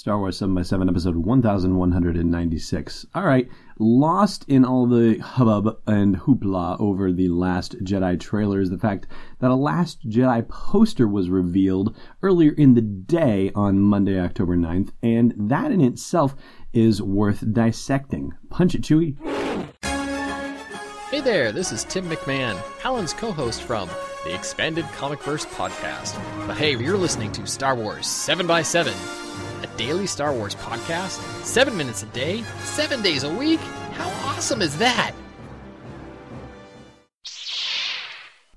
Star Wars 7 by 7 episode 1196. All right, lost in all the hubbub and hoopla over the Last Jedi trailer is the fact that a Last Jedi poster was revealed earlier in the day on Monday, October 9th, and that in itself is worth dissecting. Punch it, Chewie. Hey there, this is Tim McMahon, Allen's co host from the Expanded Comic Verse podcast. But hey, you're listening to Star Wars 7 by 7 a daily Star Wars podcast, seven minutes a day, seven days a week. How awesome is that?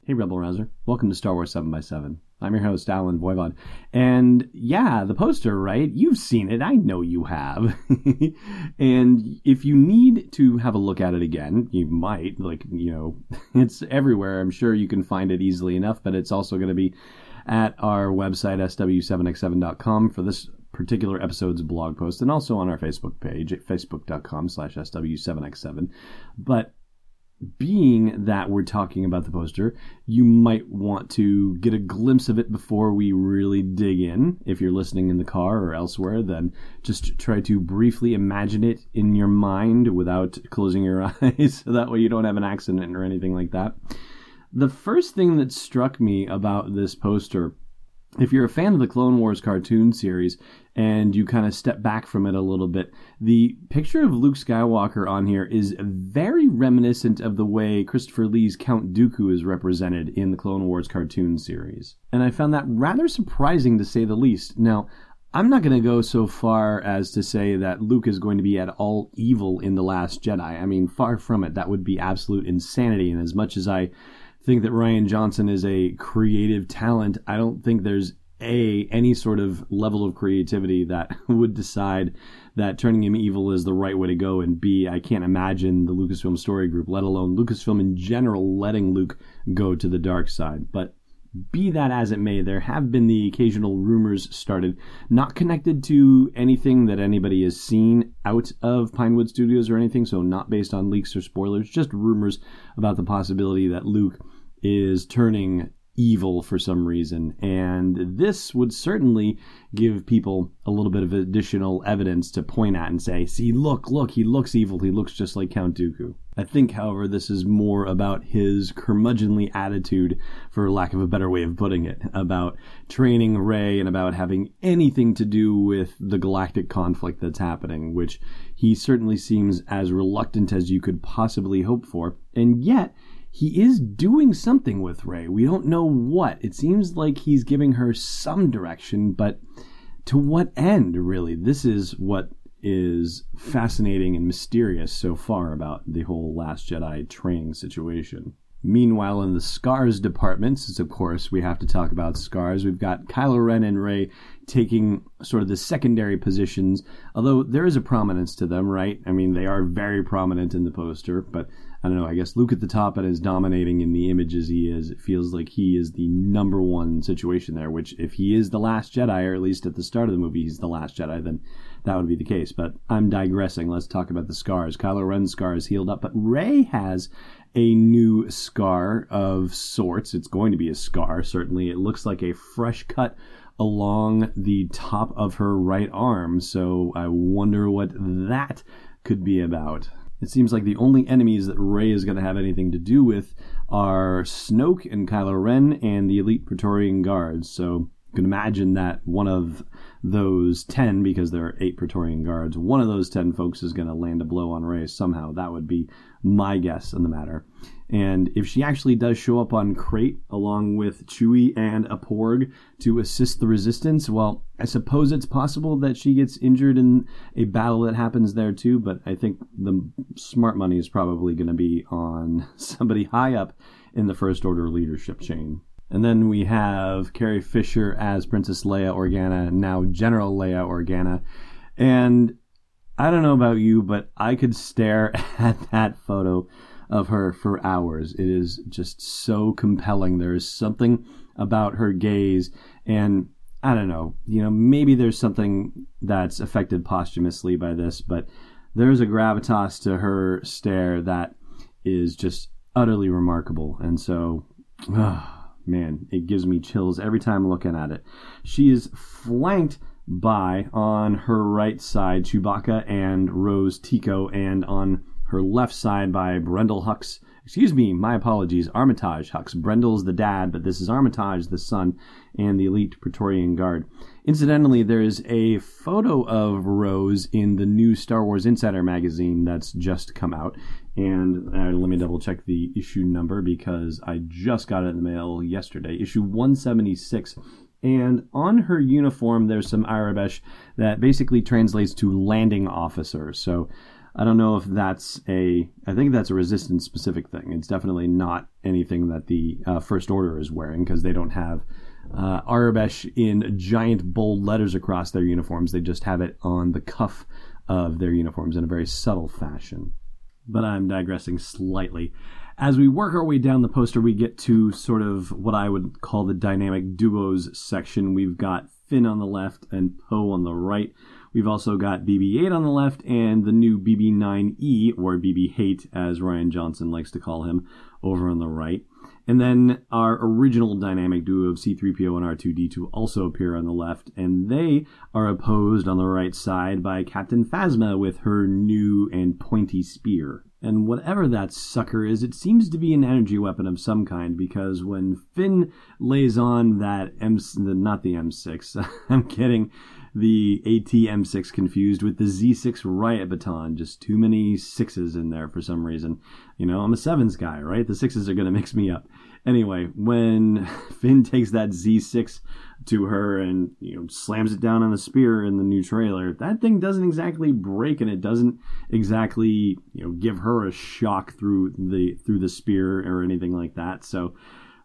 Hey, Rebel Rouser. Welcome to Star Wars 7 by 7 I'm your host, Allen Voivod. And yeah, the poster, right? You've seen it. I know you have. and if you need to have a look at it again, you might. Like, you know, it's everywhere. I'm sure you can find it easily enough, but it's also going to be at our website, sw7x7.com, for this particular episode's blog post and also on our Facebook page at facebook.com slash SW7X7. But being that we're talking about the poster, you might want to get a glimpse of it before we really dig in. If you're listening in the car or elsewhere, then just try to briefly imagine it in your mind without closing your eyes so that way you don't have an accident or anything like that. The first thing that struck me about this poster if you're a fan of the Clone Wars cartoon series and you kind of step back from it a little bit, the picture of Luke Skywalker on here is very reminiscent of the way Christopher Lee's Count Dooku is represented in the Clone Wars cartoon series. And I found that rather surprising to say the least. Now, I'm not going to go so far as to say that Luke is going to be at all evil in The Last Jedi. I mean, far from it. That would be absolute insanity. And as much as I think that Rian Johnson is a creative talent. I don't think there's a any sort of level of creativity that would decide that turning him evil is the right way to go and b i can't imagine the lucasfilm story group let alone lucasfilm in general letting luke go to the dark side but be that as it may there have been the occasional rumors started not connected to anything that anybody has seen out of pinewood studios or anything so not based on leaks or spoilers just rumors about the possibility that luke is turning evil for some reason. And this would certainly give people a little bit of additional evidence to point at and say, see, look, look, he looks evil. He looks just like Count Dooku. I think, however, this is more about his curmudgeonly attitude, for lack of a better way of putting it, about training Rey and about having anything to do with the galactic conflict that's happening, which he certainly seems as reluctant as you could possibly hope for. And yet, he is doing something with Rey. We don't know what. It seems like he's giving her some direction, but to what end, really? This is what is fascinating and mysterious so far about the whole Last Jedi training situation. Meanwhile, in the scars department, since of course we have to talk about scars, we've got Kylo Ren and Rey taking sort of the secondary positions, although there is a prominence to them, right? I mean, they are very prominent in the poster, but I don't know. I guess Luke at the top and as dominating in the images he is, it feels like he is the number one situation there. Which, if he is the last Jedi, or at least at the start of the movie, he's the last Jedi, then that would be the case. But I'm digressing. Let's talk about the scars. Kylo Ren's scar is healed up, but Rey has a new scar of sorts. It's going to be a scar, certainly. It looks like a fresh cut along the top of her right arm. So I wonder what that could be about. It seems like the only enemies that Rey is going to have anything to do with are Snoke and Kylo Ren and the elite Praetorian Guards. So can imagine that one of those 10, because there are eight Praetorian Guards, one of those 10 folks is going to land a blow on Rey somehow. That would be my guess on the matter. And if she actually does show up on Crait along with Chewie and a Porg to assist the Resistance, well, I suppose it's possible that she gets injured in a battle that happens there too. But I think the smart money is probably going to be on somebody high up in the First Order leadership chain. And then we have Carrie Fisher as Princess Leia Organa, now General Leia Organa. And I don't know about you, but I could stare at that photo of her for hours. It is just so compelling. There is something about her gaze, and I don't know, you know, maybe there's something that's affected posthumously by this, but there's a gravitas to her stare that is just utterly remarkable. And so, oh, man, it gives me chills every time looking at it. She is flanked by on her right side Chewbacca and Rose Tico, and on her left side by Brendol Hux. Excuse me, my apologies, Armitage Hux. Brendol's the dad, but this is Armitage, the son, and the elite Praetorian Guard. Incidentally, there's a photo of Rose in the new Star Wars Insider magazine that's just come out. And uh, let me double check the issue number because I just got it in the mail yesterday. Issue 176. And on her uniform, there's some Aurebesh that basically translates to landing officer. So I don't know if that's a. I think that's a resistance specific thing. It's definitely not anything that the uh, First Order is wearing because they don't have uh, Aurebesh in giant bold letters across their uniforms. They just have it on the cuff of their uniforms in a very subtle fashion. But I'm digressing slightly. As we work our way down the poster, we get to sort of what I would call the dynamic duos section. We've got Finn on the left and Poe on the right. We've also got BB 8 on the left and the new BB 9E, or BB Hate, as Rian Johnson likes to call him, over on the right. And then our original dynamic duo of C3PO and R2D2 also appear on the left, and they are opposed on the right side by Captain Phasma with her new and pointy spear. And whatever that sucker is, it seems to be an energy weapon of some kind because when Finn lays on that M, not the M6, I'm kidding, the AT-M6 confused with the Z6 riot baton. Just too many sixes in there for some reason. You know, I'm a sevens guy, right? The sixes are going to mix me up. Anyway, when Finn takes that Z6 to her and you know slams it down on the spear in the new trailer, that thing doesn't exactly break and it doesn't exactly you know give her a shock through the through the spear or anything like that. So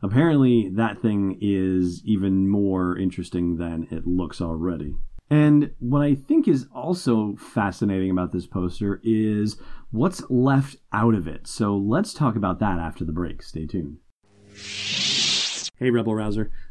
apparently that thing is even more interesting than it looks already. And what I think is also fascinating about this poster is what's left out of it. So let's talk about that after the break. Stay tuned. Hey, Rebel Rouser.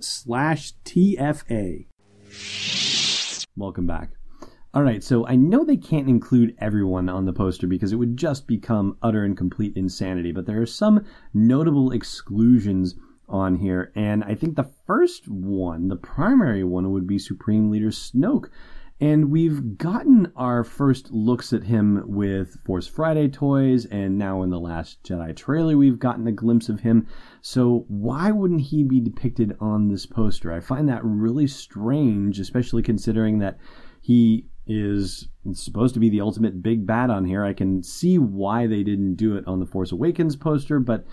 slash TFA. Welcome back. All right, so I know they can't include everyone on the poster because it would just become utter and complete insanity, but there are some notable exclusions on here, and I think the first one, the primary one, would be Supreme Leader Snoke. And we've gotten our first looks at him with Force Friday toys, and now in the Last Jedi trailer, we've gotten a glimpse of him. So, why wouldn't he be depicted on this poster? I find that really strange, especially considering that he is supposed to be the ultimate big bad on here. I can see why they didn't do it on the Force Awakens poster, but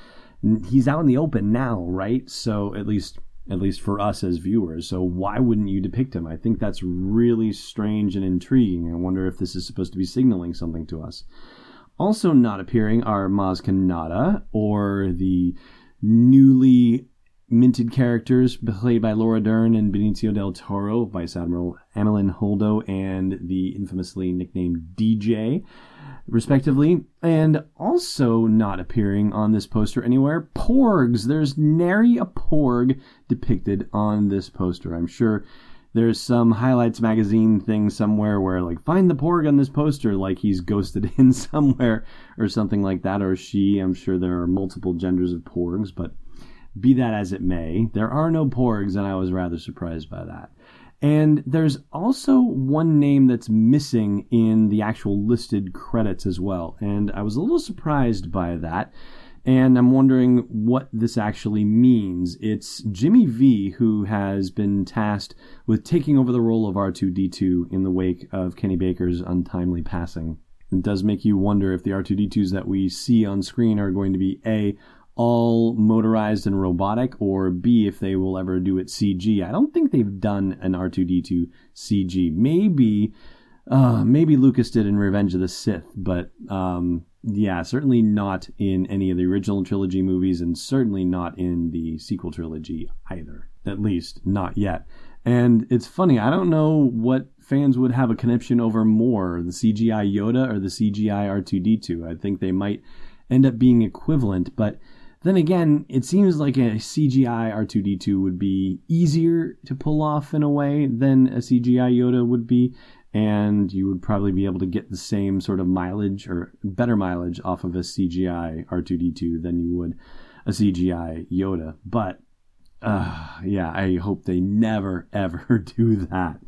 he's out in the open now, right? So, at least at least for us as viewers. So why wouldn't you depict him? I think that's really strange and intriguing. I wonder if this is supposed to be signaling something to us. Also not appearing are Maz Kanata or the newly minted characters played by Laura Dern and Benicio del Toro, Vice Admiral Amilyn Holdo, and the infamously nicknamed DJ respectively. And also not appearing on this poster anywhere, Porgs. There's nary a Porg depicted on this poster. I'm sure there's some highlights magazine thing somewhere where like find the porg on this poster like he's ghosted in somewhere or something like that or she i'm sure there are multiple genders of porgs but be that as it may there are no porgs and i was rather surprised by that and there's also one name that's missing in the actual listed credits as well. And I was a little surprised by that. And I'm wondering what this actually means. It's Jimmy Vee who has been tasked with taking over the role of R2D2 in the wake of Kenny Baker's untimely passing. It does make you wonder if the R2D2s that we see on screen are going to be A, all motorized and robotic, or B, if they will ever do it CG. I don't think they've done an R2D2 CG. Maybe, uh, maybe Lucas did in Revenge of the Sith, but um, yeah, certainly not in any of the original trilogy movies, and certainly not in the sequel trilogy either. At least, not yet. And it's funny, I don't know what fans would have a connection over more the CGI Yoda or the CGI R2D2. I think they might end up being equivalent, but then again, it seems like a CGI R2D2 would be easier to pull off in a way than a CGI Yoda would be, and you would probably be able to get the same sort of mileage or better mileage off of a CGI R2D2 than you would a CGI Yoda. But uh, yeah, I hope they never ever do that.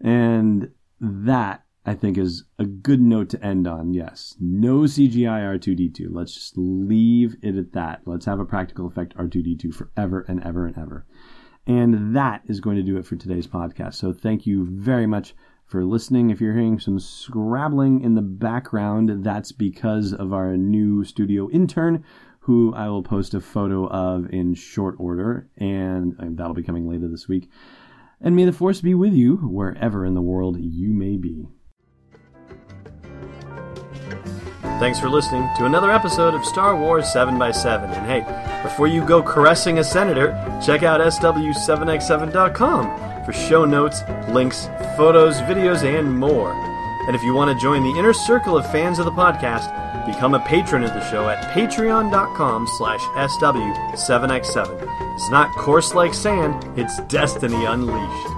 And that I think is a good note to end on. Yes, no CGI R2D2. Let's just leave it at that. Let's have a practical effect R2D2 forever and ever and ever. And that is going to do it for today's podcast. So thank you very much for listening. If you're hearing some scrabbling in the background, that's because of our new studio intern who I will post a photo of in short order, and that'll be coming later this week. And may the force be with you wherever in the world you may be. Thanks for listening to another episode of Star Wars 7x7. And hey, before you go caressing a senator, check out SW7x7.com for show notes, links, photos, videos, and more. And if you want to join the inner circle of fans of the podcast, Become a patron of the show at patreon.com slash SW7x7. It's not coarse like sand, it's destiny unleashed.